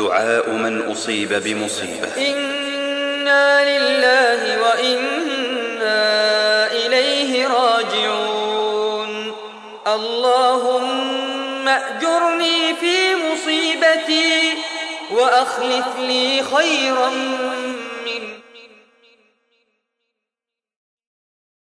دعاء من أصيب بمصيبة. إنا لله وإنا إليه راجعون. اللهم أجرني في مصيبتي وأخلف لي خيرا